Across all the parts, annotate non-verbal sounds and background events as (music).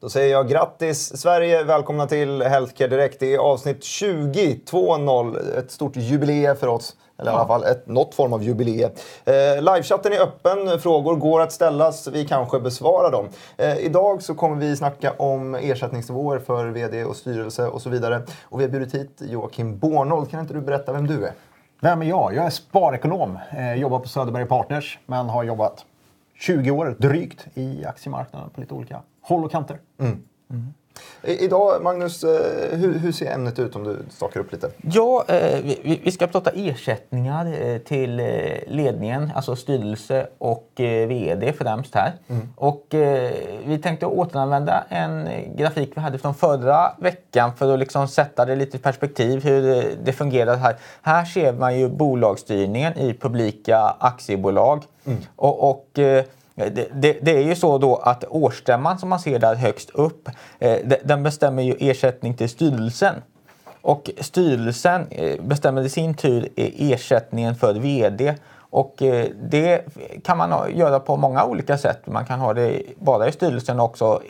Då säger jag grattis Sverige, välkomna till Healthcare Direkt. Det är avsnitt 20, 2.0. Ett stort jubileum för oss. Eller i alla fall ett, något form av jubileum. Eh, livechatten är öppen, frågor går att ställas, vi kanske besvarar dem. Eh, idag så kommer vi snacka om ersättningsnivåer för VD och styrelse och så vidare. Och vi har bjudit hit Joakim Bornold. Kan inte du berätta vem du är? Vem är jag? Jag är sparekonom. Eh, jobbar på Söderberg Partners, men har jobbat 20 år drygt i aktiemarknaden på lite olika håll och kanter. Mm. Mm. Idag, Magnus, eh, hur, hur, ser ämnet ut om du stakar upp lite? Ja, eh, vi, ska prata ersättningar eh, till ledningen, alltså styrelse och VD främst här. Mm. Och vi tänkte återanvända en grafik vi hade från förra veckan för att liksom sätta det lite i perspektiv hur det fungerar här. Här ser man ju bolagsstyrningen i publika aktiebolag. Mm. och, och Eh, det, det, det, är ju så då att årsstämman som man ser där högst upp, eh, den bestämmer ju ersättning till styrelsen. Och styrelsen eh, bestämmer i sin tur eh, ersättningen för VD och eh, det kan man göra på många olika sätt. Man kan ha det bara i styrelsen också,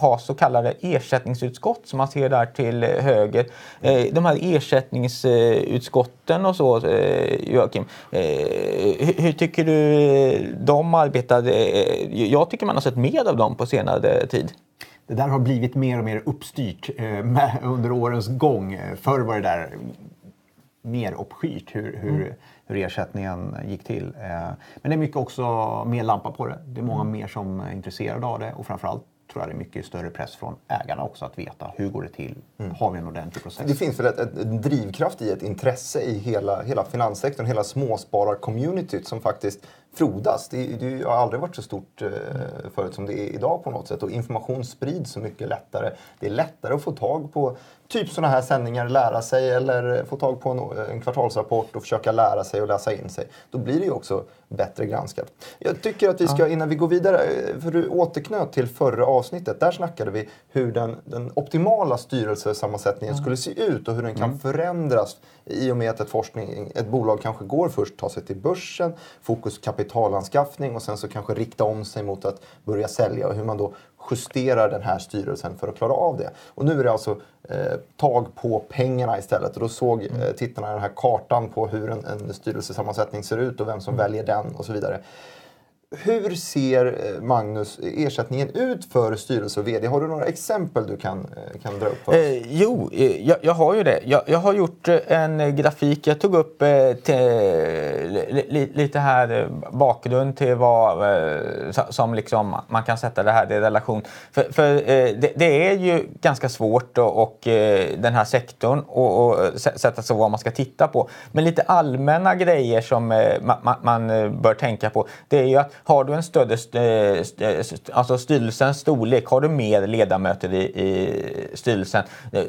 ha så kallade ersättningsutskott som man ser där till höger. Eh, de här ersättningsutskotten och så, eh, Joakim. Hur tycker du de arbetar? Jag tycker man har sett mer av dem på senare tid. Det där har blivit mer och mer uppstyrt under årens gång. Förr var det där mer uppskyrt hur, hur mm hur ersättningen gick till. Eh, men det är mycket också mer lampa på det. Det är många mm. mer som är intresserade av det och framförallt tror jag det är mycket större press från ägarna också att veta hur går det till? Mm. Har vi en ordentlig process? Det finns väl ett, ett, en drivkraft i ett intresse i hela, hela finanssektorn, hela småsparar-communityt som faktiskt frodas. Det, det har aldrig varit så stort eh, förut som det är idag på något sätt och information sprids så mycket lättare. Det är lättare att få tag på typ sådana här sändningar, lära sig eller få tag på en, en, kvartalsrapport och försöka lära sig och läsa in sig. Då blir det ju också bättre granskat. Jag tycker att vi ska, innan vi går vidare, för du återknöt till förra avsnittet. Där snackade vi hur den, den optimala styrelsesammansättningen mm. skulle se ut och hur den kan mm. förändras i och med att ett, forskning, ett bolag kanske går först, tar sig till börsen, fokus kapitalanskaffning och sen så kanske rikta om sig mot att börja sälja och hur man då justerar den här styrelsen för att klara av det. Och nu är det alltså eh, tag på pengarna istället. Och då såg eh, tittarna den här kartan på hur en, en styrelsesammansättning ser ut och vem som mm. väljer den och så vidare. Hur ser eh, Magnus ersättningen ut för styrelse och VD? Har du några exempel du kan, eh, kan dra upp? För oss? Eh, jo, eh, jag, jag, har ju det. Jag, jag, har gjort en grafik. Jag tog upp eh, till, li, lite här bakgrund till vad som liksom, man kan sätta det här i relation. För, för eh, det, det, är ju ganska svårt och, och den här sektorn och, och sätta sig vad man ska titta på. Men lite allmänna grejer som man, man bör tänka på det är ju att har du en större, alltså styrelsens storlek, har du mer ledamöter i, i styrelsen,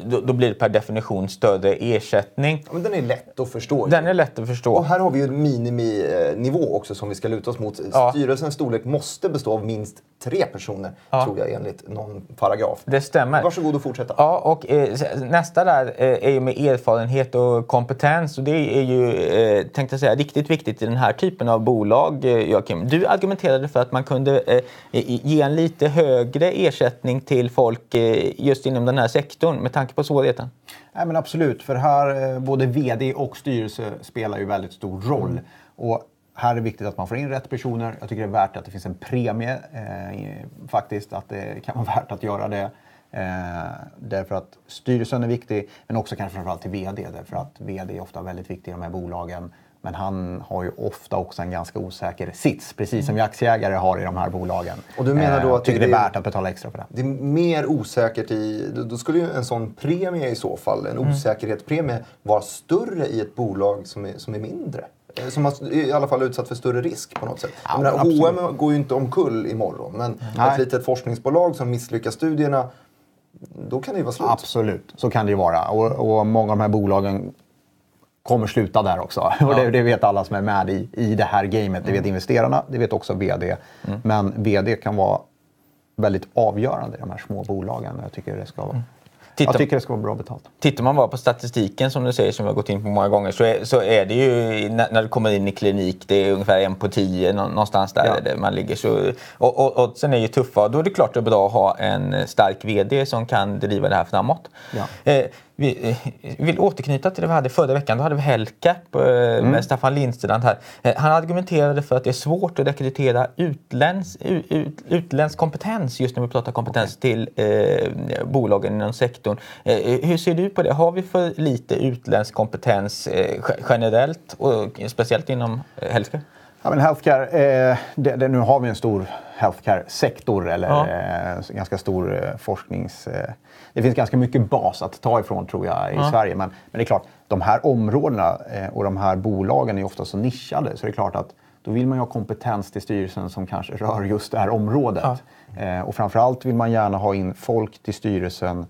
då, då, blir det per definition större ersättning. Ja, men den är lätt att förstå. Den är lätt att förstå. Och här har vi ju en miniminivå också som vi ska luta oss mot. Ja. Styrelsens storlek måste bestå av minst tre personer, ja. tror jag, enligt någon paragraf. Det stämmer. Varsågod och fortsätta. Ja, och eh, nästa där eh, är ju med erfarenhet och kompetens. Och det är ju, eh, tänkte jag säga, riktigt viktigt i den här typen av bolag, eh, Joakim. Du argumenterade för att man kunde eh, ge en lite högre ersättning till folk eh, just inom den här sektorn med tanke på svårigheten. Nej, men absolut, för här eh, både VD och styrelse spelar ju väldigt stor roll. Mm. Och här är det viktigt att man får in rätt personer. Jag tycker det är värt att det finns en premie eh, faktiskt, att det kan vara (laughs) värt att göra det. Eh, därför att styrelsen är viktig, men också kanske framförallt till VD. Därför att VD är ofta väldigt viktig i de här bolagen. Men han har ju ofta också en ganska osäker sits, precis som vi aktieägare har i de här bolagen. Och du menar då eh, att tycker det är, det är värt att betala extra för det? Det är mer osäkert i... Då skulle ju en sån premie i så fall, en mm. osäkerhetspremie, vara större i ett bolag som är, som är mindre. Eh, som har i alla fall utsatt för större risk på något sätt. Ja, menar, H&M går ju inte omkull imorgon, men Nej. ett litet forskningsbolag som misslyckas studierna då kan det ju vara slut. Absolut, så kan det ju vara. Och, och många av de här bolagen kommer sluta där också. Ja. (laughs) Och det, det, vet alla som är med i, i det här gamet. Det vet mm. investerarna, det vet också VD. Mm. Men VD kan vara väldigt avgörande i de här små bolagen. Jag tycker det ska vara. Mm. Tittar- Jag tycker det ska vara bra betalt. Tittar man bara på statistiken som du säger, som vi har gått in på många gånger, så är, så är det ju när, när du kommer in i klinik, det är ungefär en på tio, nå- någonstans där Ja. man ligger. Så, och, och, och sen är ju tuffa, då är det klart det är bra att ha en stark VD som kan driva det här framåt. Ja. Eh, vi eh, vill återknyta till det vi hade förra veckan. Då hade vi Hellcap eh, med Staffan Lindstrand här. Eh, han argumenterade för att det är svårt att rekrytera utländsk, ut, utländsk kompetens, just när vi pratar kompetens, till eh, bolagen inom sektorn. Eh, hur ser du på det? Har vi för lite utländsk kompetens eh, ge- generellt och speciellt inom Hellcap? Ja, men healthcare, eh, det, det, nu har vi en stor healthcare-sektor, eller Ja. eh, ganska stor eh, forsknings... Eh, det finns ganska mycket bas att ta ifrån tror jag i Ja. Sverige. Men, men det är klart, de här områdena eh, och de här bolagen är ofta så nischade så det är klart att då vill man ju ha kompetens till styrelsen som kanske rör just det här området. Eh, och framförallt vill man gärna ha in folk till styrelsen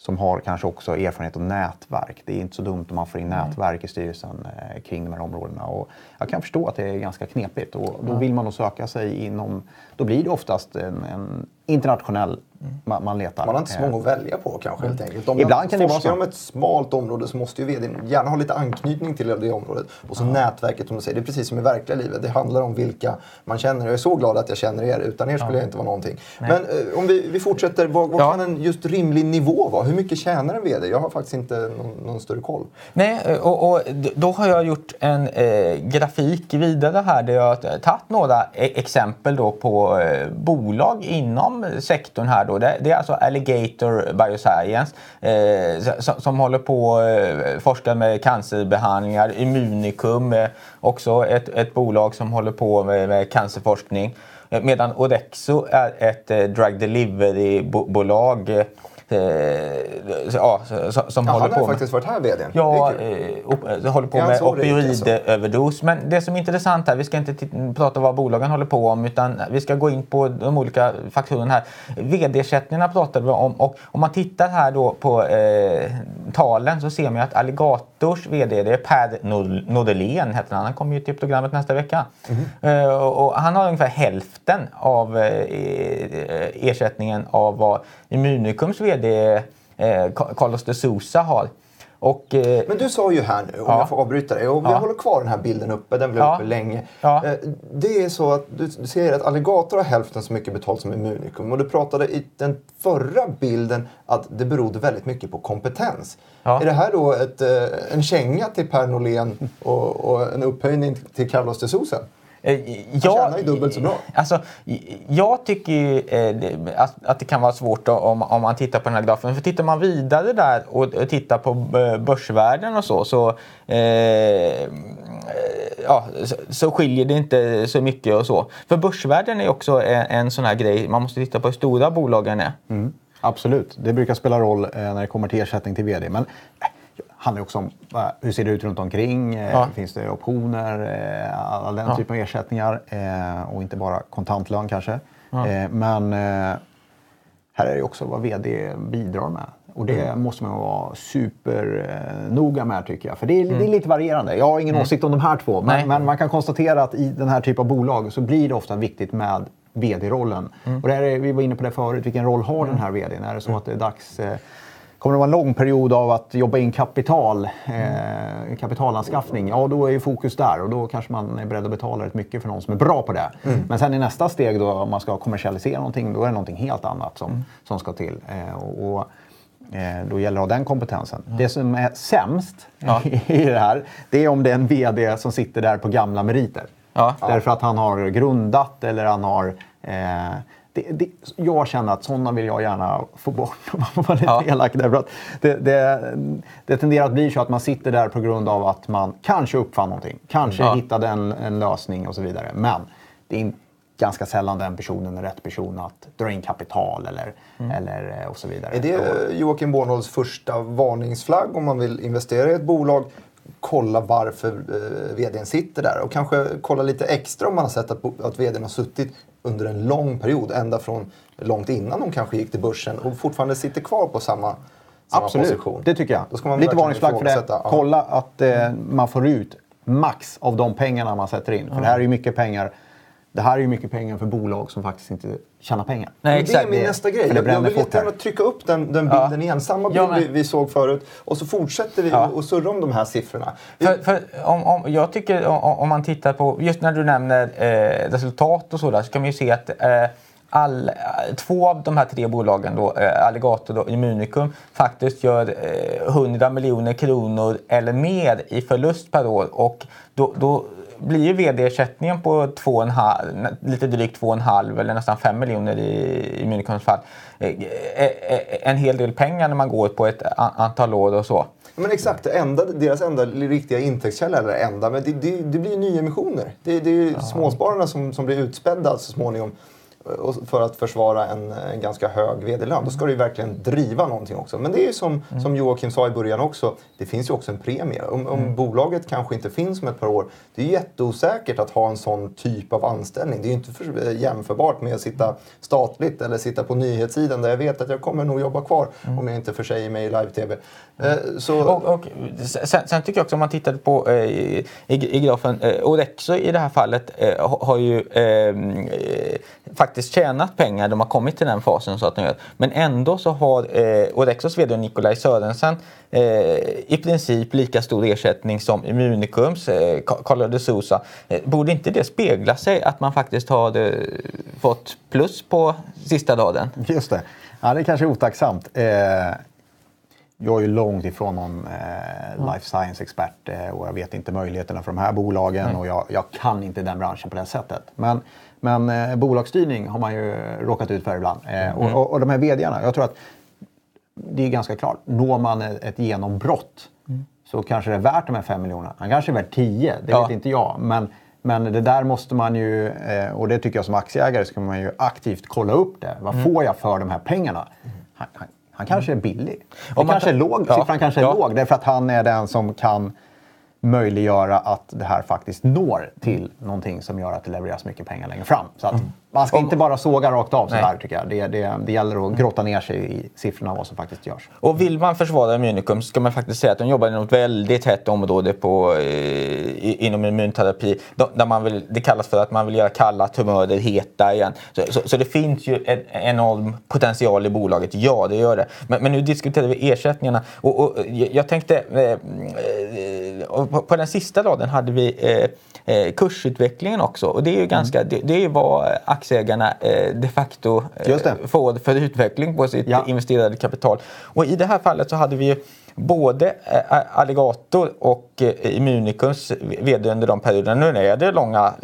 som har kanske också erfarenhet och nätverk. Det är inte så dumt om man får in nätverk i styrelsen eh, kring de här områdena. Och jag kan förstå att det är ganska knepigt och då vill man nog söka sig inom... Då blir det oftast en, en internationell man, man letar. Man har inte så Eh, många att välja på kanske helt enkelt. Om Ibland kan det vara så. om ett smalt område så måste ju vdn gärna ha lite anknytning till det området. Och så nätverket som du säger, det är precis som i verkliga livet. Det handlar om vilka man känner. Jag är så glad att jag känner er. Utan er skulle jag inte vara någonting. Men eh, om vi, vi fortsätter, vad, vad Ja. kan en just rimlig nivå vara? Hur mycket tjänar en vd? Jag har faktiskt inte någon, någon större koll. Nej, och, och d- då har jag gjort en eh, grafik vidare här där jag har tagit några e- exempel då på eh, bolag inom sektorn här då. Det, det är alltså Alligator Bioscience eh, som, som håller på eh, forskar med cancerbehandlingar. Immunicum, eh, också ett, ett bolag som håller på med, med cancerforskning. Eh, Medan Orexo är ett eh, drug delivery-bolag eh, ja, som, som Ja, håller på har med... faktiskt varit här vdn. Ja, eh, jag håller på med opioidöverdos. Men det som är intressant här, vi ska inte prata vad bolagen håller på om utan vi ska gå in på de olika faktorerna här. VD-ersättningarna pratade vi om och om man tittar här då på eh, talen så ser man att Alligators VD, det är Per Nor- Nordelén heter han. Han kommer ju till programmet nästa vecka. Mhm. Eh, och, han har ungefär hälften av eh, ersättningen av vad Immunicums VD eh, Carlos de Sousa har. Och, eh, Men du sa ju här nu, om Ja. jag får avbryta dig, och vi Ja. håller kvar den här bilden uppe, den blev Ja. uppe länge. Ja. Eh, Det är så att du säger att Alligator har hälften så mycket betalt som Immunicum och du pratade i den förra bilden att det berodde väldigt mycket på kompetens. Är det här då ett, en känga till Per Norlén och, och en upphöjning till Carlos de Sousa? Eh, tjänar ju dubbelt så bra. Alltså, jag tycker ju, eh, att, det kan vara svårt om, om man tittar på den här grafen. För tittar man vidare där och, tittar på eh, börsvärden och så, så, eh, ja, så, skiljer det inte så mycket och så. För börsvärden är också en, sån här grej. Man måste titta på hur stora bolagen är. Mm, absolut, det brukar spela roll när det kommer till ersättning till vd. Men handlar också om eh, hur ser det ut runt omkring? Eh, Ja. Finns det optioner? Eh, all den Ja. typen av ersättningar. Och inte bara kontantlön kanske. Ja. Men här är det också vad vd bidrar med. Och det Mm. måste man vara supernoga med tycker jag. För det är, det är Mm. lite varierande. Jag har ingen åsikt om de här två. Men, men man kan konstatera att i den här typen av bolag så blir det ofta viktigt med vd-rollen. Mm. Och det är, vi var inne på det förut. Vilken roll har den här vdn? Är det så att det är dags... Eh, Kommer det vara en lång period av att jobba in kapital, eh, kapitalanskaffning, ja då är ju fokus där och då kanske man är beredd att betala rätt mycket för någon som är bra på det. Men sen i nästa steg då, om man ska kommersialisera någonting, då är det någonting helt annat som, som ska till. Eh, och, och, eh, då gäller det att ha den kompetensen. Det som är sämst Ja. (laughs) i det här, det är om det är en VD som sitter där på gamla meriter. Ja. Därför att han har grundat eller han har... Eh, det, det, jag känner att sådana vill jag gärna få bort om (laughs) man får vara lite Ja. elak. Därför att det, det, det tenderar att bli så att man sitter där på grund av att man kanske uppfann någonting. Kanske Ja. hittade en, en lösning och så vidare. Men det är ganska sällan den personen är rätt person att dra in kapital eller, Mm. eller eh, och så vidare. Är det Och- Joakim Bornholms första varningsflagg om man vill investera i ett bolag? Kolla varför eh, vdn sitter där och kanske kolla lite extra om man har sett att, att vdn har suttit under en lång period, ända från långt innan de kanske gick till börsen och fortfarande sitter kvar på samma, samma Absolut, position. det tycker jag. Lite varningsflagg för det. Ja. Kolla att eh, man får ut max av de pengarna man sätter in. För det här är ju mycket pengar Det här är ju mycket pengar för bolag som faktiskt inte tjänar pengar. Nej, Men det är exakt. min nästa grej. Jag, jag vill jättegärna här. trycka upp den, den Ja. bilden igen. Samma bild med. vi, vi såg förut. Och så fortsätter vi Ja. och surra om de här siffrorna. Vi- För, för om, om, jag tycker om, om man tittar på, just när du nämner eh, resultat och sådär, så kan man ju se att eh, all, eh, två av de här tre bolagen, då, eh, Alligator och Immunicum, faktiskt gör eh, 100 miljoner kronor eller mer i förlust per år. Och då, då blir ju vd-ersättningen på två och en halv, lite drygt 2,5 eller nästan 5 miljoner i Immunicums fall eh, eh, eh, en hel del pengar när man går på ett antal år och så. Men exakt, enda, deras enda riktiga intäktskälla, eller enda, men det, det, det blir nyemissioner. Det, det är ju småspararna som, som blir utspädda så småningom för att försvara en, en ganska hög vd-lön. Då ska du ju verkligen driva någonting också. Men det är ju som, som Joakim sa i början också, det finns ju också en premie. Om, om bolaget kanske inte finns om ett par år, det är ju jätteosäkert att ha en sån typ av anställning. Det är ju inte för, eh, jämförbart med att sitta statligt eller sitta på nyhetssidan där jag vet att jag kommer nog jobba kvar om jag inte försäger mig i live-tv. Eh, Så, Och, och sen, sen tycker jag också om man tittar på eh, i, i, grafen, eh, Orexo i det här fallet eh, har, ju eh, eh, faktiskt tjänat pengar. De har kommit till den fasen så att de gör. Men ändå så har eh, Orexos vd Nikolaj Sörensen eh, i princip lika stor ersättning som Immunicums, eh, Carlo de Sousa. Eh, borde inte det spegla sig att man faktiskt har eh, fått plus på sista raden? Just det. Ja, det är kanske är otacksamt. Eh, jag är ju långt ifrån någon eh, life science-expert eh, och jag vet inte möjligheterna för de här bolagen och jag, jag kan inte den branschen på det sättet. Men, men eh, bolagsstyrning har man ju råkat ut för ibland. Eh, och, och, och de här vdarna, jag tror att det är ganska klart. Når man ett, ett genombrott så kanske det är värt de här 5 miljonerna. Han kanske är värt 10, det Ja. vet inte jag. Men, men det där måste man ju, eh, och det tycker jag som aktieägare, ska man ju aktivt kolla upp det. Vad får jag för de här pengarna? Han, han, han kanske är billig. Det Om man kanske är låg, Ja, siffran kanske är ja. låg därför att han är den som kan möjliggöra att det här faktiskt når till någonting som gör att det levereras mycket pengar längre fram. Så att mm man ska inte bara såga rakt av sådär tycker jag. Det, det, det gäller att grotta ner sig i siffrorna vad som faktiskt görs. Och vill man försvara Immunicum ska man faktiskt säga att de jobbar inom ett väldigt hett område på, eh, inom immunterapi. Där man vill, det kallas för att man vill göra kalla tumörer heta igen. Så, så, så det finns ju en enorm potential i bolaget, ja det gör det. Men, men nu diskuterar vi ersättningarna. Och, och jag tänkte, eh, eh, på, på den sista raden hade vi eh, eh, kursutvecklingen också. Och det är ju ganska, det, det är vad aktieägarna eh, de facto eh, får för utveckling på sitt Ja. investerade kapital. Och i det här fallet så hade vi ju både eh, Alligator och eh, Immunicums vd under de perioderna. Nu är det långa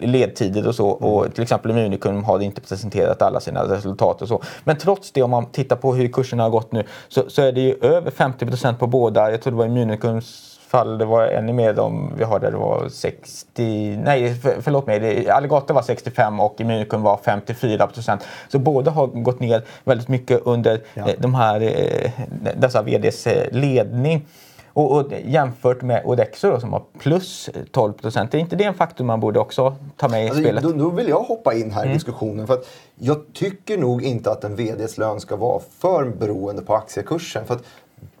ledtider och så och till exempel Immunicum har inte presenterat alla sina resultat och så. Men trots det om man tittar på hur kurserna har gått nu så, så är det ju över 50% på båda. Jag tror det var Immunicums fall, det var ännu mer om vi har där det var 60, nej för, förlåt mig, Alligator var 65 och Immunicum var 54 procent. Så båda har gått ner väldigt mycket under Ja. eh, de här, eh, dessa VDs eh, ledning. Och, och jämfört med Odexo då, som har plus 12 procent. Är inte det en faktor man borde också ta med i Alltså, spelet? då, då vill jag hoppa in här i diskussionen. För att jag tycker nog inte att en VDs lön ska vara för beroende på aktiekursen. För att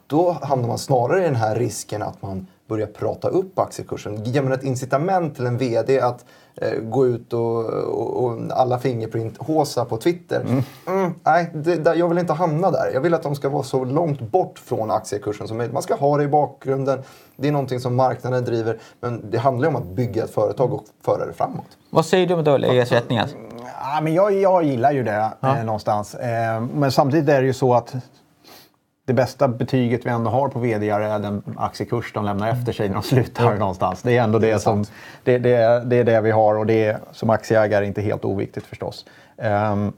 då hamnar man snarare i den här risken att man börjar prata upp aktiekursen. Ger man ett incitament till en VD att eh, gå ut och, och, och alla fingerprint-håsa på Twitter. Mm, nej, det, där, jag vill inte hamna där. Jag vill att de ska vara så långt bort från aktiekursen som möjligt. Man ska ha det i bakgrunden. Det är någonting som marknaden driver. Men det handlar ju om att bygga ett företag och föra det framåt. Vad säger du om dåliga ersättningar? Ja, men jag, jag gillar ju det eh, någonstans. Eh, men samtidigt är det ju så att det bästa betyget vi ändå har på vd är den aktiekurs de lämnar efter sig när de slutar någonstans. Det är ändå det, som, det, det, det är det vi har och det är som aktieägare inte helt oviktigt förstås. Ehm,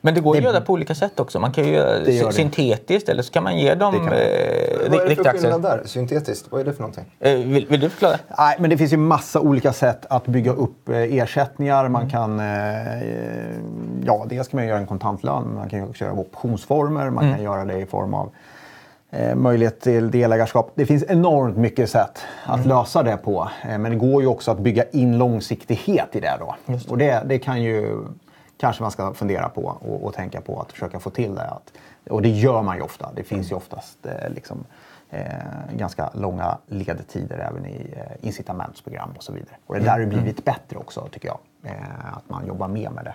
Men det går att göra på olika sätt också. Man kan ju göra Det gör det. syntetiskt eller så kan man ge dem Det kan man. eh, Vad är det riktiga för aktier. skillnad där? Syntetiskt, vad är det för någonting? Eh, vill, vill du förklara? Nej, men det finns ju massa olika sätt att bygga upp eh, ersättningar. Man kan, eh, ja, dels kan man göra en kontantlön, man kan också göra optionsformer, man kan göra det i form av eh, möjlighet till delägarskap. Det finns enormt mycket sätt att lösa det på. Eh, men det går ju också att bygga in långsiktighet i det då. Och det, det kan ju kanske man ska fundera på och, och tänka på att försöka få till det. Att, och det gör man ju ofta. Det finns ju oftast eh, liksom, eh, ganska långa ledtider även i eh, incitamentsprogram och så vidare. Och det där har ju blivit bättre också tycker jag. Eh, att man jobbar mer med det.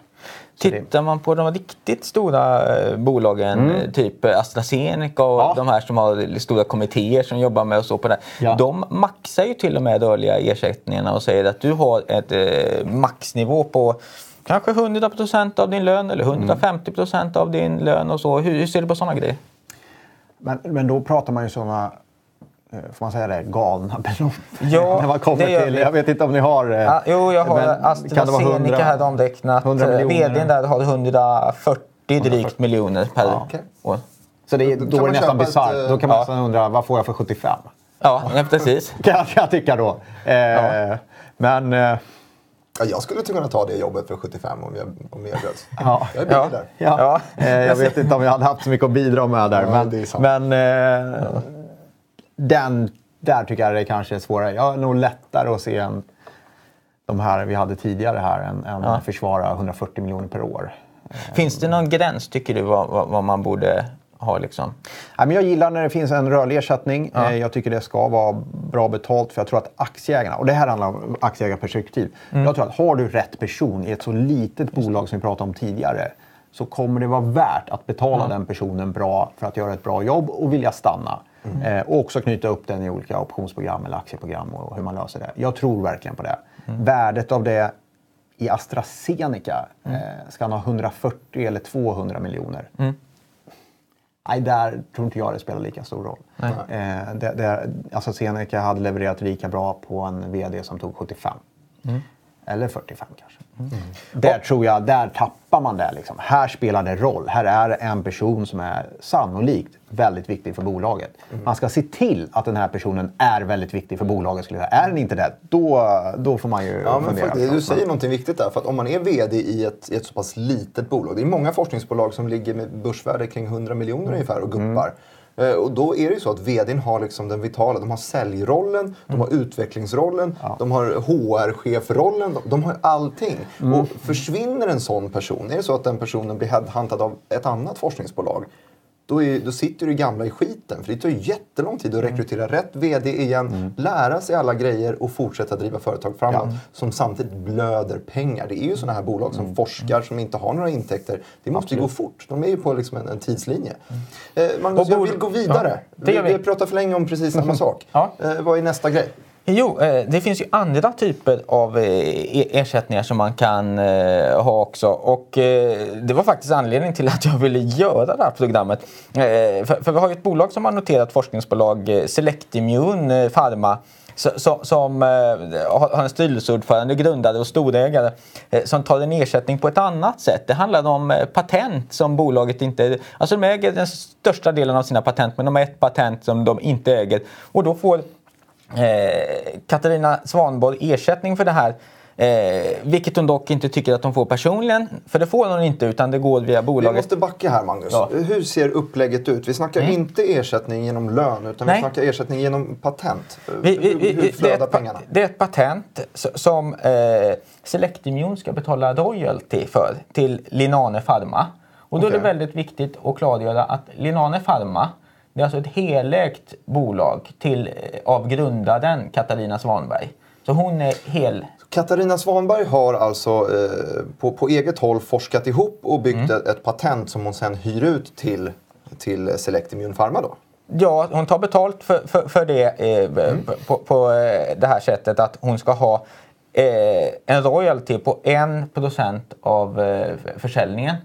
Så det Tittar man på de riktigt stora eh, bolagen, eh, typ AstraZeneca och Ja. de här som har stora kommittéer som jobbar med och så på det. Ja. De maxar ju till och med rörliga ersättningarna och säger att du har ett eh, maxnivå på kanske 100% av din lön eller 150% av din lön och så. Hur, hur ser du på sådana grejer? Men, men då pratar man ju sådana, får man säga det, galna belopp. Ja, (laughs) När man kommer det till, vi. jag vet inte om ni har... eh, Ja, jo, jag har AstraZeneca 100 här. 100 Eh? VDn där har 140 drygt miljoner per Ja. År. Så det, Då då, är det nästan bisarrt. eh, Då kan man ja. nästan undra, vad får jag för 75? Ja, ja, precis. (laughs) Kan jag, kan jag tycka då. Eh, Men... Eh, Ja, jag skulle inte kunna ta det jobbet för 75 om jag, om jag erbjöds. (laughs) Ja. Jag är billig Ja. där. Ja. Ja. Eh, jag vet inte om jag hade haft så mycket att bidra med där. Ja, men det är sant. men eh, den, där tycker jag det kanske är svårare. Jag har nog lättare att se en, de här vi hade tidigare här än, än Ja. försvara 140 miljoner per år. Finns det någon gräns tycker du vad, vad, vad man borde ha liksom? Men jag gillar när det finns en rörlig ersättning. Ja. Eh, Jag tycker det ska vara bra betalt för jag tror att aktieägarna, och det här handlar om aktieägarperspektiv. Mm. Jag tror att har du rätt person i ett så litet bolag som vi pratade om tidigare så kommer det vara värt att betala den personen bra för att göra ett bra jobb och vilja stanna. Mm. Eh, och också knyta upp den i olika optionsprogram eller aktieprogram och hur man löser det. Jag tror verkligen på det. Mm. Värdet av det i AstraZeneca, Mm. eh, ska han ha 140 eller 200 miljoner? Nej, där tror inte jag det spelar lika stor roll. Eh, det, det, Seneca hade levererat lika bra på en VD som tog 75. Eller 45 kanske. Där tror jag, där tappar man det. Liksom. Här spelar det roll. Här är en person som är sannolikt väldigt viktig för bolaget. Man ska se till att den här personen är väldigt viktig för bolaget. Skulle jag. Är den inte det, då, då får man ju Ja, men fundera. faktiskt, du säger någonting viktigt där. För att om man är VD i ett, i ett så pass litet bolag. Det är många forskningsbolag som ligger med börsvärde kring 100 miljoner ungefär och guppar. Eh, Och då är det ju så att VDn har liksom den vitala, de har säljrollen, de har utvecklingsrollen, de har HR-chefrollen, de, de har allting. Och försvinner en sån person, är det så att den personen blir headhuntad av ett annat forskningsbolag, då, är, då sitter du gamla i skiten. För det tar ju jättelång tid att rekrytera rätt VD igen, lära sig alla grejer och fortsätta driva företag framåt. Som samtidigt blöder pengar. Det är ju sådana här bolag som forskar som inte har några intäkter. Det måste ju gå fort. De är ju på liksom en, en tidslinje. Eh, Magnus, Och jag vill gå vidare. Ja, vi. vi pratar för länge om precis samma sak. Ja. Eh, vad är nästa grej? Jo, eh, det finns ju andra typer av eh, e-, ersättningar som man kan eh, ha också. Och det var faktiskt anledningen till att jag ville göra det här programmet. För, vi har ju ett bolag som har noterat forskningsbolag, Selectimmune Pharma, som har en styrelseordförande, grundare och storägare som tar en ersättning på ett annat sätt. Det handlar om patent som bolaget inte... Alltså de äger den största delen av sina patent men de har ett patent som de inte äger. Och då får eh, Katarina Svanborg ersättning för det här. Eh, vilket hon dock inte tycker att hon får personligen. För det får hon inte utan det går via Vi bolaget. måste backa här Magnus. Ja. Mm. Hur ser upplägget ut? Vi snackar inte ersättning genom lön utan vi Nej. snackar ersättning genom patent. Vi, vi, hur, vi, hur det, är flödar ett, pa- pengarna? det är ett patent som eh, Selectimmune ska betala royalty för till Linane Pharma. Och då är det väldigt viktigt att klargöra att Linane Pharma det är alltså ett helägt bolag till, eh, av grundaren Katarina Svanberg. Så hon är hel... Katarina Svanberg har alltså eh, på, på eget håll forskat ihop och byggt Mm. ett, ett patent som hon sen hyr ut till, till Select Immune Pharma då. Ja, hon tar betalt för, för, för det eh, Mm. på, på eh, det här sättet att hon ska ha eh, en royalty på 1% av eh, försäljningen.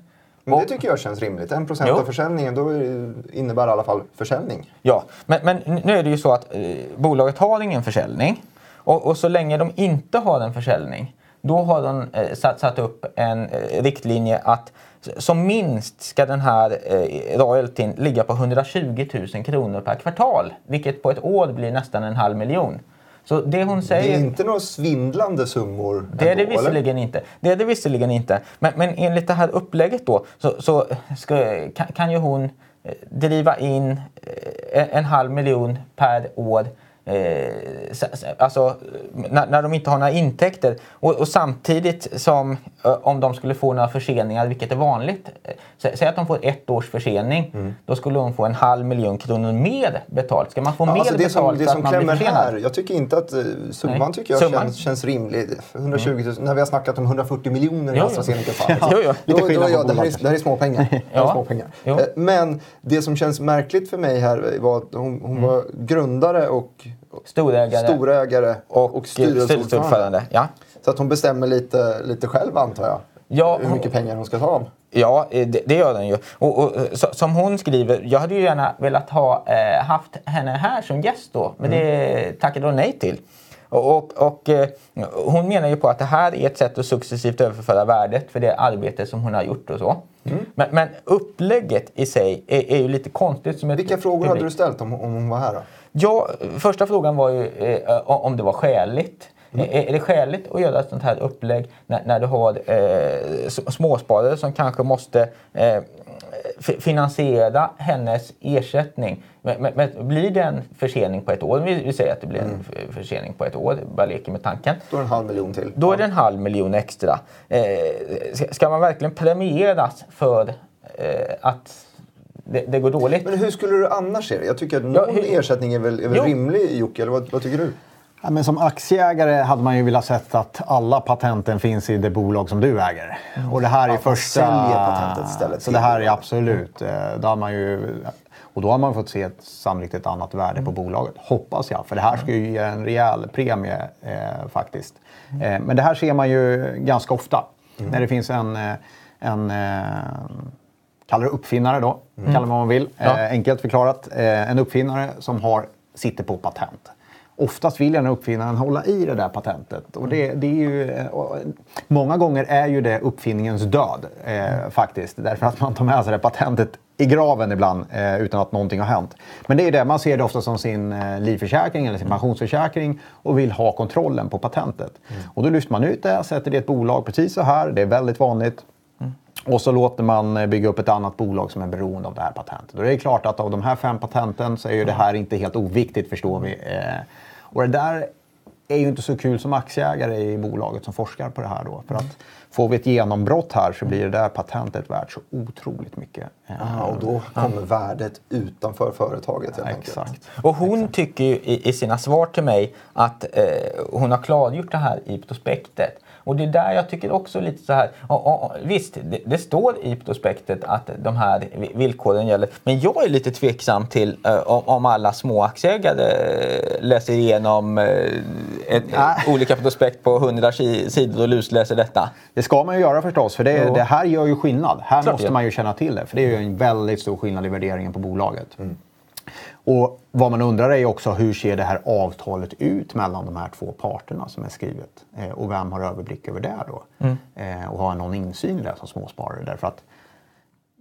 Men det tycker jag känns rimligt. En procent av försäljningen, då är- innebär i alla fall försäljning. Ja, men, men nu är det ju så att eh, bolaget har ingen försäljning. Och, och så länge de inte har en försäljning, då har de eh, satt, satt upp en eh, riktlinje att som minst ska den här eh, royaltyn ligga på 120 000 kronor per kvartal. Vilket på ett år blir nästan en halv miljon. Så det hon Det säger... är inte några svindlande summor Det är det ändå, eller? visserligen inte. Det är det visserligen inte. Men, men enligt det här upplägget då så, så ska, kan, kan ju hon eh, driva in eh, en halv miljon per år Eh, alltså, när, när de inte har några intäkter. Och, och samtidigt som eh, om de skulle få några förseningar, vilket är vanligt. eh, sä- Säg att de får ett års försening. Då skulle de få en halv miljon kronor mer betalt. Ska man få Ja, mer alltså det som, betalt det som man blir klämmer här, jag tycker inte att uh, summan Nej. tycker jag Summan? Känns, känns rimlig. 120 000, när vi har snackat om 140 miljoner i. AstraZeneca-fallet. (laughs) Lite då, skillnad ja, det, här är, det här är småpengar. (laughs) Det Ja. småpengar. Eh, Men det som känns märkligt för mig här var att hon, hon Mm. var grundare och Storägare storägare och, och styrelseordförande. Ja. Så att hon bestämmer lite, lite själv antar jag. Ja, hur mycket pengar hon ska ta av. Ja, eh, det, det gör den ju. Och, och, så, som hon skriver, jag hade ju gärna velat ha eh, haft henne här som gäst då, men det tackade hon nej till. Och, och, eh, hon menar ju på att det här är ett sätt att successivt överföra värdet för det arbete som hon har gjort och så. Men, men upplägget i sig är, är ju lite konstigt. Som Vilka frågor hade du ställt om, om hon var här då? Ja, första frågan var ju eh, om det var skäligt. Eh, Är det skäligt att göra ett sånt här upplägg när, när du har eh, småsparare som kanske måste eh, fi- finansiera hennes ersättning? Men, men, men blir det en försening på ett år, vi, vi säger att det blir en f- försening på ett år, bara leker med tanken. Då är det en halv miljon till. Då är det en halv miljon extra. Eh, ska man verkligen premieras för eh, att det, det går dåligt? Men hur skulle du annars se det? Jag tycker att någon Ja, hur- ersättning är väl, är väl Jo. rimlig Jocke, eller vad, vad tycker du? Ja, men som aktieägare hade man ju velat sett att alla patenten finns i det bolag som du äger. Och det här är Ja, första... säljer patentet istället Så det här är absolut... eh, Då har man ju... Och då har man fått se ett, sannolikt ett annat värde på bolaget, hoppas jag. För det här ska ju ge en rejäl premie eh, faktiskt. Eh, men det här ser man ju ganska ofta. När det finns en, eh, en eh, kallar det uppfinnare då, kallar man vad man vill. Ja. Eh, enkelt förklarat. Eh, en uppfinnare som har, sitter på patent. Oftast vill den uppfinnaren hålla i det där patentet. Och det, det är ju, eh, och många gånger är ju det uppfinningens död eh, faktiskt. Därför att man tar med sig det patentet i graven ibland eh, utan att någonting har hänt. Men det är det, man ser det ofta som sin eh, livförsäkring eller sin pensionsförsäkring och vill ha kontrollen på patentet. Och då lyfter man ut det, sätter det i ett bolag precis så här. Det är väldigt vanligt. Och så låter man eh, bygga upp ett annat bolag som är beroende av det här patentet. Och det är klart att av de här fem patenten så är ju det här inte helt oviktigt förstår vi. Eh, Och det där är ju inte så kul som aktieägare i bolaget som forskar på det här då. För att får vi ett genombrott här så blir det där patentet värt så otroligt mycket. Eh, Ja, och då kommer värdet utanför företaget helt enkelt. Exakt. Och hon tycker ju i, i sina svar till mig att eh, hon har klargjort det här i prospektet. Och det är där jag tycker också lite så här, och, och, visst det, det står i prospektet att de här vi- villkoren gäller. Men jag är lite tveksam till eh, om, alla små aktieägare eh, läser igenom eh, ett, Nej. olika prospekt på 100 si- sidor och lusläser detta. Det ska man ju göra förstås, för det, det här gör ju skillnad. Här Klart måste det. man ju känna till det, för det är ju en väldigt stor skillnad i värderingen på bolaget. Och vad man undrar är också hur ser det här avtalet ut mellan de här två parterna som är skrivet? Eh, och vem har överblick över det då? Eh, och har någon insyn i det som småsparare? Därför att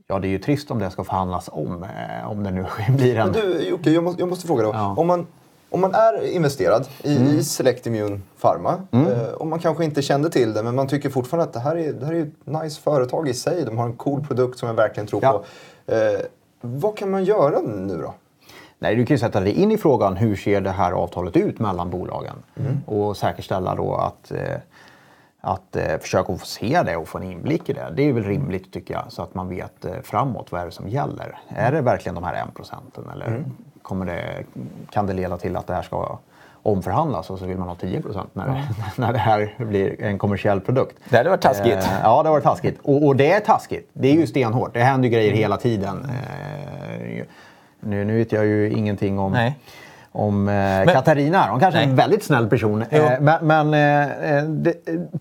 ja, det är ju trist om det ska förhandlas om, eh, om det nu (laughs) blir en... Men du Jocke, jag måste, jag måste fråga då. Ja. Om, man, om man är investerad i, Mm. i Select Immune Pharma eh, och man kanske inte kände till det men man tycker fortfarande att det här är, det här är ett nice företag i sig. De har en cool produkt som jag verkligen tror Ja. på. Eh, vad kan man göra nu då? Nej, du kan ju sätta dig in i frågan hur ser det här avtalet ut mellan bolagen och säkerställa då att, eh, att eh, försöka få se det och få en inblick i det. Det är väl rimligt tycker jag så att man vet eh, framåt vad är det som gäller. Är det verkligen de här 1 procenten eller kommer det, kan det leda till att det här ska omförhandlas och så vill man ha 10 procent när, (laughs) när det här blir en kommersiell produkt. Det hade varit taskigt. Eh, ja, det har varit taskigt. Och, och det är taskigt. Det är ju stenhårt. Det händer ju grejer hela tiden. Eh, nu, nu vet jag ju ingenting om, Nej. om eh, Katarina. Hon kanske är en Nej. väldigt snäll person. Eh, men men eh, eh, det,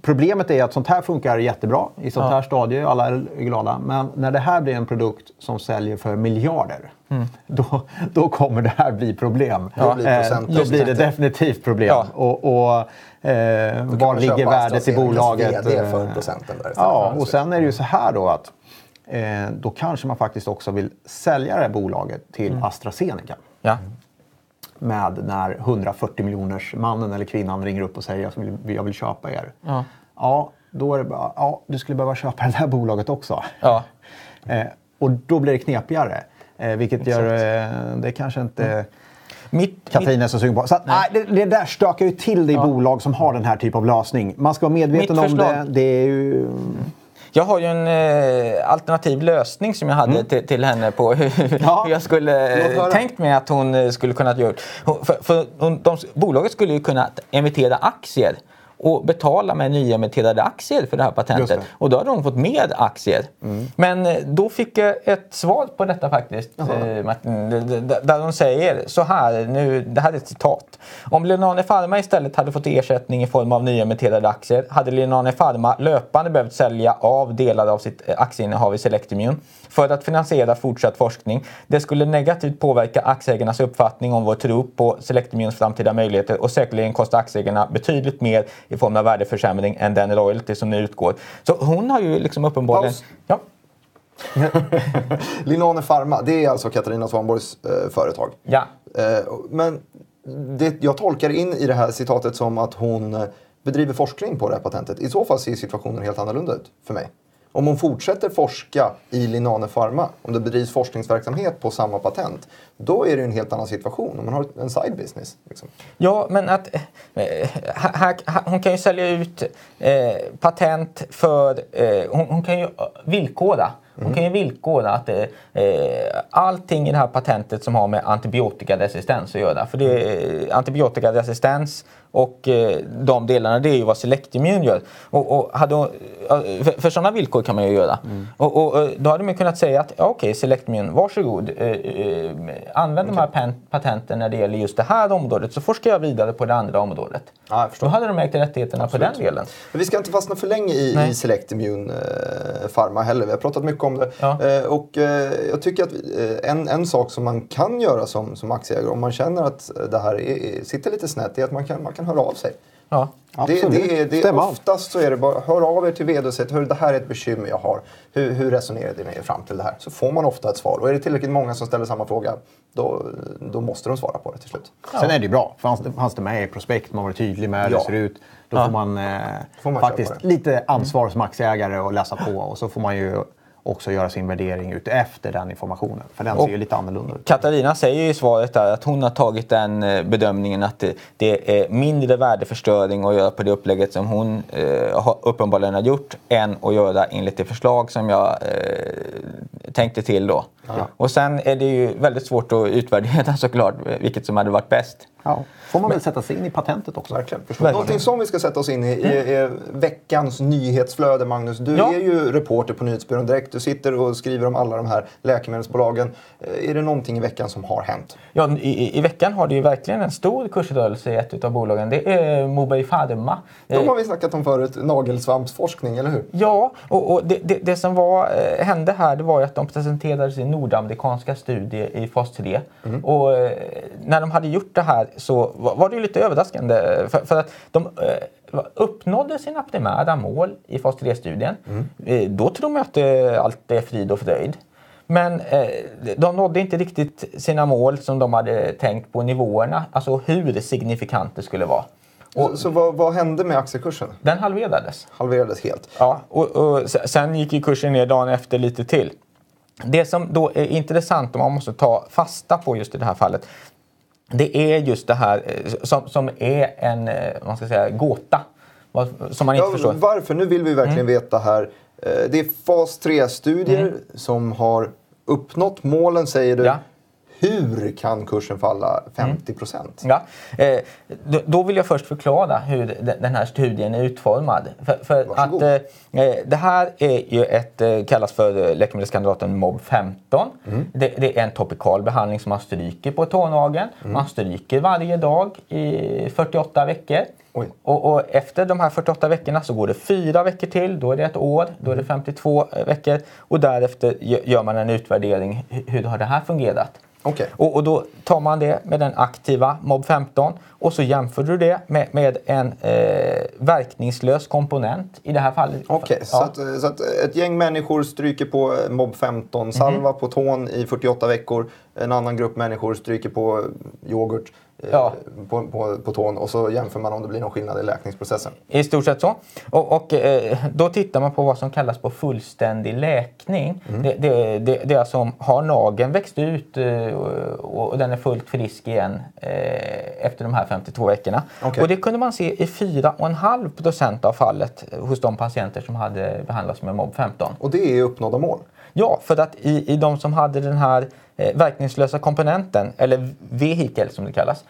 problemet är att sånt här funkar jättebra i sånt Ja. här stadie. Alla är glada. Men när det här blir en produkt som säljer för miljarder. Mm. Då, då kommer det här bli problem. Då blir Eh, då blir det definitivt problem. Ja. Och, och, eh, var ligger värdet i bolaget? För procenten där. Ja, och sen är det ju så här då att eh, då kanske man faktiskt också vill sälja det här bolaget till Mm. AstraZeneca. Ja. Med när 140 miljoners mannen eller kvinnan ringer upp och säger jag vill, jag vill köpa er. Ja. ja, då är det bara, ja, du skulle behöva köpa det här bolaget också. Ja. (laughs) Eh, och då blir det knepigare. Eh, vilket gör, eh, det kanske inte... Mitt, Katrin är så sugen på. Så att, nej. det, det där stökar ju till det i bolag som har den här typen av lösning. Man ska vara medveten Mitt om det. Det är ju... Jag har ju en eh, alternativ lösning som jag hade till, till henne på hur, Mm. Ja. hur (laughs) jag skulle eh, tänkt mig att hon eh, skulle kunna göra. Hon- För, för hon, de, bolaget skulle ju kunna emittera aktier och betala med nyemitterade aktier för det här patentet. det. Och då hade hon fått mer aktier. Men eh, då fick jag ett svar på detta faktiskt, eh, Martin, där hon säger så här, nu, det här är ett citat. Om Lenane Pharma istället hade fått ersättning i form av nyemitterade aktier hade Lenane Pharma löpande behövt sälja av delar av sitt eh, aktieinnehav i Selectimmune för att finansiera fortsatt forskning. Det skulle negativt påverka aktieägarnas uppfattning om vår tro på Selectimmunes framtida möjligheter och säkerligen kosta aktieägarna betydligt mer i form av värdeförsämring än den royalty som nu utgår. Så hon har ju liksom uppenbarligen... Paus. Ja. (laughs) Linane Pharma, det är alltså Katarina Svanborgs eh, företag. Ja. Eh, men det, jag tolkar in i det här citatet som att hon eh, bedriver forskning på det här patentet. I så fall ser situationen helt annorlunda ut för mig. Om hon fortsätter forska i Linane Pharma, om det bedrivs forskningsverksamhet på samma patent, då är det ju en helt annan situation. Om man har en side business. Liksom. Ja, men att eh, här, här, hon kan ju sälja ut eh, patent för... Eh, hon, hon kan ju villkora. Hon kan ju villkora att eh, eh, allting i det här patentet som har med antibiotikaresistens att göra. För det är antibiotikaresistens och eh, de delarna, det är ju vad Selectimmune gör. Och, och hade för, för sådana villkor kan man ju göra. Och, och, eh, då hade man kunnat säga att ja, okej, Selectimmune, varsågod. Eh, eh, använd de här pen, patenten när det gäller just det här området så forskar jag vidare på det andra området. Ja. Då hade de ägt rättigheterna på den delen. Men vi ska inte fastna för länge i, Nej. i Select Immune eh, Pharma heller. Vi har pratat mycket om det. Ja. Eh, och eh, jag tycker att eh, en, en sak som man kan göra som, som aktieägare om man känner att det här är, sitter lite snett är att man kan, man kan höra av sig. Ja. Det, Absolut. det, är- det, av. oftast så är det bara hör av er till vd och säg det här är ett bekymmer jag har. Hur, hur resonerade ni fram till det här? Så får man ofta ett svar. Och är det tillräckligt många som ställer samma fråga då, då måste de svara på det till slut. Sen är det ju bra. Fanns det, fanns det med i prospekt, man var tydlig med hur Ja. det ser ut. Då Ja. får man, eh, Får man faktiskt det. lite ansvar som aktieägare och läsa på. Och så får man ju också göra sin värdering ut efter den informationen. För den Och- ser ju lite annorlunda ut. Katarina säger ju i svaret att hon har tagit den eh, bedömningen att det, är mindre värdeförstöring att göra på det upplägget som hon eh, uppenbarligen har gjort än att göra enligt det förslag som jag eh, tänkte till då. Och sen är det ju väldigt svårt att utvärdera (laughs) såklart vilket som hade varit bäst. Ja. får man väl sätta sig in i patentet också. Verkligen. Verkligen. Någonting som vi ska sätta oss in i är, är veckans nyhetsflöde, Magnus. Du Ja. är ju reporter på Nyhetsbyrån Direkt. Du sitter och skriver om alla de här läkemedelsbolagen. Eh, Är det någonting i veckan som har hänt? Ja, i, i- veckan har det ju verkligen en stor kursrörelse i ett av bolagen. Det är Moberg Pharma. De Eh, har vi snackat om förut, nagelsvampsforskning, eller hur? Ja, och, och det, det, det som var, eh, hände här det var ju att de presenterade sin nordamerikanska studie i fas 3. Och eh, när de hade gjort det här så var, det ju lite överraskande eh, för, för att de eh, uppnådde sina primära mål i fas 3-studien. Eh, då tror man att allt är frid och fröjd. Men eh, de nådde inte riktigt sina mål som de hade tänkt på nivåerna, alltså hur signifikant det skulle vara. Så, så vad, vad hände med aktiekursen? Den halverades. Halverades helt. Ja, och, och se- sen gick ju kursen ner dagen efter lite till. Det som då är intressant och man måste ta fasta på just i det här fallet. Det är just det här eh, som, som är en eh, vad ska säga, gåta. Som man inte Ja, förstår. varför? Nu vill vi verkligen veta här. Eh, Det är fas 3-studier som har uppnått målen, säger du. Ja. Hur kan kursen falla 50 procent? Ja, eh, då- då vill jag först förklara hur de- den här studien är utformad. För, för att, eh, eh, det här är ju ett, eh, kallas för eh, läkemedelskandidaten MOB 15. Mm. Det, det är en topikal behandling som man stryker på tånageln. Mm. Man stryker varje dag i 48 veckor. Och, och efter de här 48 veckorna så går det fyra veckor till, då är det ett år, då är Mm. det 52 veckor och därefter gö- gör man en utvärdering. Hur har det här fungerat? Okej. Och, och då tar man det med den aktiva MOB 15 och så jämför du det med, med en eh, verkningslös komponent. I det här fallet. Okej, så, Ja. att, eh, så att ett gäng människor stryker på eh, Mob 15 salva Mhm. på tån i 48 veckor. En annan grupp människor stryker på yoghurt Ja. på, på, på tån och så jämför man om det blir någon skillnad i läkningsprocessen. I stort sett så. Och, och eh, då tittar man på vad som kallas på fullständig läkning. Det, det, det, det är alltså har nageln växt ut eh, och, och den är fullt frisk igen eh, efter de här 52 veckorna. Okej. Och det kunde man se i 4,5 procent av fallet hos de patienter som hade behandlats med MOB 15. Och det är uppnådda mål. Ja, för att i, i de som hade den här eh, verkningslösa komponenten, eller vehikel som det kallas,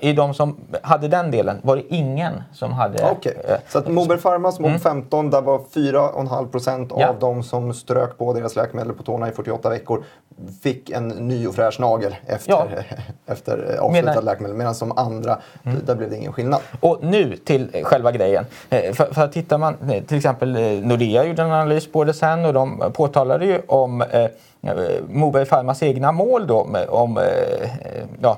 i de som hade den delen var det ingen som hade... Okej, eh, så att Mober Pharmas MOB 15, där var 4,5 procent Ja. av de som strök på deras läkemedel på tårna i 48 veckor fick en ny och fräsch nagel efter, Ja. (laughs) efter avslutad Medan- läkemedel. Medan som andra, där blev det ingen skillnad. Och nu till själva grejen. Eh, För, för tittar man, eh, till exempel eh, Nordea gjorde en analys på det sen och de påtalade ju om eh, eh, Moberg Pharmas egna mål då om eh, eh, ja, eh,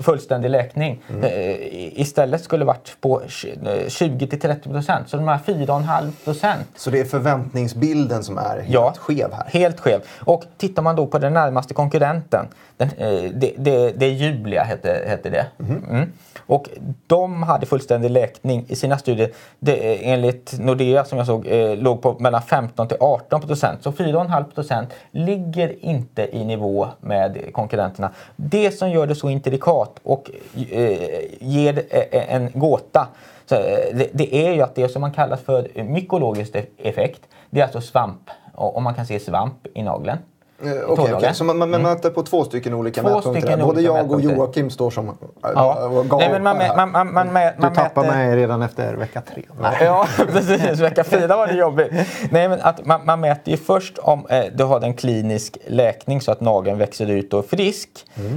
fullständig läkning eh, i- istället skulle varit på 20-30 procent. Så de här 4,5 procent Så det är förväntningsbilden som är helt Ja, skev här. Helt skev. Och tittar man då på den närmaste konkurrenten, den, eh, det, det, det är Julia hette, hette det. Mm. Och de hade fullständig läkning i sina studier. Det, eh, enligt Nordea som jag såg eh, låg på mellan 15 till 18 procent. Så 4,5 procent ligger inte i nivå med konkurrenterna. Det som gör det så intrikat och eh, ger eh, en gåta så, eh, det, det är ju att det som man kallar för mykologisk effekt, det är alltså svamp. Och, och man kan se svamp i nageln. Eh, Okej, tånageln. okej. så man, man mäter på två stycken olika Två mätpunkter. stycken där. Både olika jag och mätpunkter. Joakim står som Ja. ja. Nej, men man, mä- man, man, man, mä- Du man tappar mäter... mig redan efter vecka tre. Ja, (laughs) precis. Vecka fyra var det jobbigt. Nej, men att man, man mäter ju först om eh, du har en klinisk läkning så att nageln växer ut och är frisk.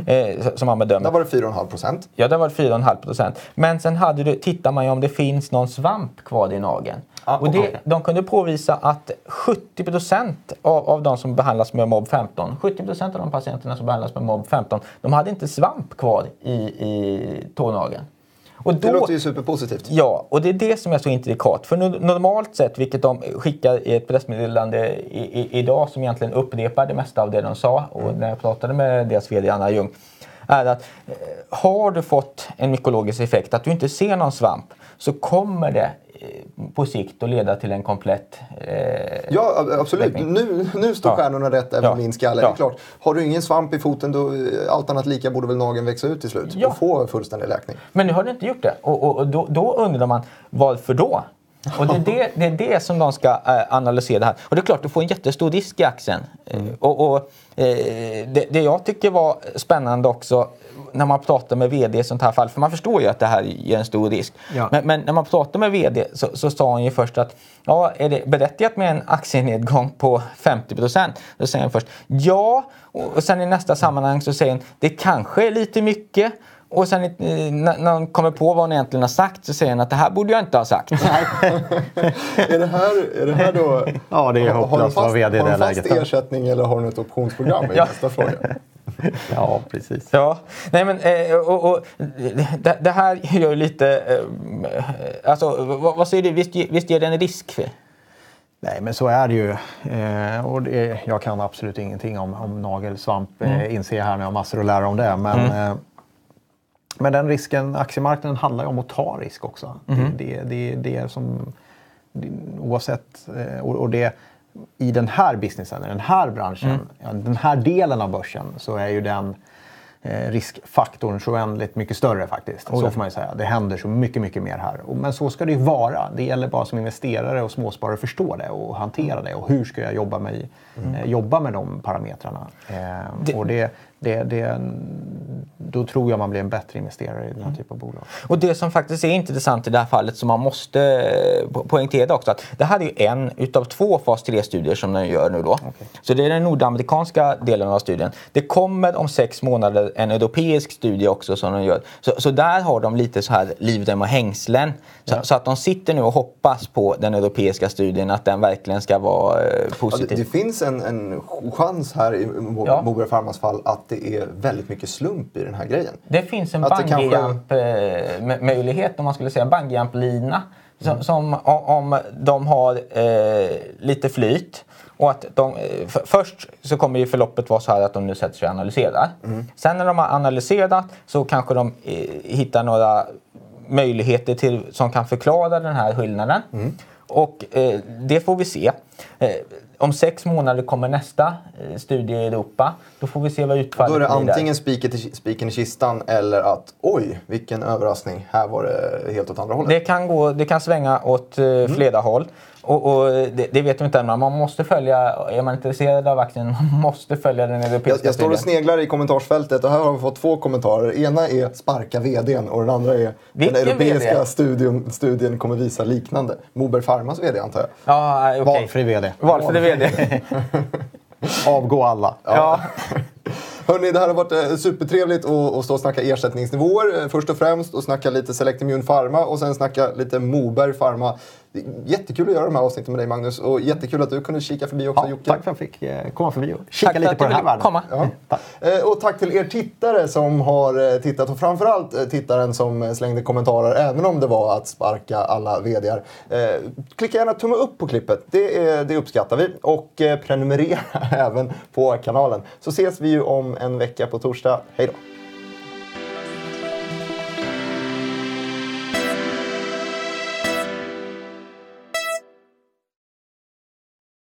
Eh, som man bedömer. Där var det 4,5 procent. Ja, det var 4,5 procent. Men sen hade du, tittar man ju om det finns någon svamp kvar i nageln. Ah, och det, de kunde påvisa att 70 procent av, av de som behandlas med MOB 15, 70 procent av de patienterna som behandlas med MOB 15, de hade inte svamp kvar i, i tånageln. Och Det då, låter ju superpositivt. Ja, och det är det som är så intrikat. För no- normalt sett, vilket de skickar i ett pressmeddelande i, i, idag som egentligen upprepar det mesta av det de sa och när jag pratade med deras VD Anna Ljung är att eh, har du fått en mykologisk effekt, att du inte ser någon svamp, så kommer det på sikt att leda till en komplett eh, Ja, absolut. Nu, nu står Ja. stjärnorna rätt även Ja. min skalle. Det Ja. är klart. Har du ingen svamp i foten, då, eh, allt annat lika, borde väl nageln växa ut till slut Ja. och få fullständig läkning. Men nu har det inte gjort det. Och, och, och då, då undrar man varför då? Och det är det, det är det som de ska eh, analysera här. Och det är klart, du får en jättestor risk i axeln. Eh, och, och, eh, det, det jag tycker var spännande också när man pratar med VD i sånt här fall, för man förstår ju att det här ger en stor risk. Ja. Men, men när man pratar med VD så, så sa han ju först att ja, är det berättigat med en aktienedgång på 50 procent? Då säger han först ja, och sen i nästa sammanhang så säger han det kanske är lite mycket. Och sen när han kommer på vad hon egentligen har sagt så säger han att det här borde jag inte ha sagt. (laughs) är, det här, är det här då... Ja, det är har- har hopplöst att vara VD i Har det du fast läget. ersättning eller har du ett optionsprogram? är Ja. nästa fråga. (laughs) Ja, precis. Ja, nej men eh, och, och, det, det här gör ju lite... Eh, alltså, vad, vad säger du? Visst, visst ger det en risk? För? Nej, men så är det ju. Eh, och det, jag kan absolut ingenting om, om nagelsvamp, eh, inser jag här när jag har massor att lära om det. Men, eh, men den risken, aktiemarknaden handlar ju om att ta risk också. Det, det, det, det är som, oavsett, eh, och, och det, i den här businessen, i den här branschen, ja, den här delen av börsen så är ju den eh, riskfaktorn så oändligt mycket större faktiskt. så får man ju säga. Det händer så mycket, mycket mer här. Och, men så ska det ju vara. Det gäller bara som investerare och småsparare att förstå det och hantera det. Och hur ska jag jobba med, eh, jobba med de parametrarna? Eh, Det- Och det, det, det, då tror jag man blir en bättre investerare i den här typen av bolag. Och det som faktiskt är intressant i det här fallet som man måste eh, po- poängtera också att det här är ju en utav två fas 3-studier som den gör nu då. Så det är den nordamerikanska delen av studien. Det kommer om sex månader en europeisk studie också som de gör. Så, så där har de lite så här livrem och hängslen. Så, så att de sitter nu och hoppas på den europeiska studien att den verkligen ska vara eh, Ja, det, positiv. det finis en, en chans här i Mo- Ja. Pharmas fall att det är väldigt mycket slump i den här grejen. Det finns en det kanske- bungyjump-möjlighet, om man skulle säga bungyjump-lina. Som, som o- om de har eh, lite flyt Och att de, eh, för, först så kommer ju förloppet vara så här att de nu sätter sig och analyserar. Sen när de har analyserat så kanske de eh, hittar några möjligheter till, som kan förklara den här skillnaden. Och eh, det får vi se. Eh, om sex månader kommer nästa eh, studie i Europa. Då får vi se vad utfallet Då är det blir antingen spiken i- kistan eller att oj, vilken överraskning. Här var det helt åt andra hållet. Det kan, gå, det kan svänga åt eh, Mm. flera håll. Och, och det, det vet vi inte än, man måste följa, är man intresserad av aktien, (laughs) man måste följa den europeiska Jag, jag står och sneglar i kommentarsfältet och här har vi fått två kommentarer. Ena är sparka vdn och den andra är Vilken den europeiska VD? studien, studien kommer visa liknande. Moberg Pharmas vd antar jag. Ja, okej. Valfri VD. Valfri VD. (laughs) Avgå alla. ja. (laughs) Hörni, det här har varit eh, supertrevligt att, att stå och snacka ersättningsnivåer eh, först och främst och snacka lite Select Immune Pharma och sen snacka lite Moberg Pharma. Jättekul att göra de här avsnitten med dig Magnus och jättekul att du kunde kika förbi också Ja, Jocke. tack för att jag fick eh, komma förbi och kika Tack lite på den här världen. komma. Ja. Tack. Eh, Och tack till er tittare som har eh, tittat och framförallt tittaren som slängde kommentarer även om det var att sparka alla. Eh, Klicka gärna tumme upp på klippet, det, är, det uppskattar vi. Och prenumerera (laughs) även på kanalen. Så ses vi ju om en vecka på torsdag. Hej då!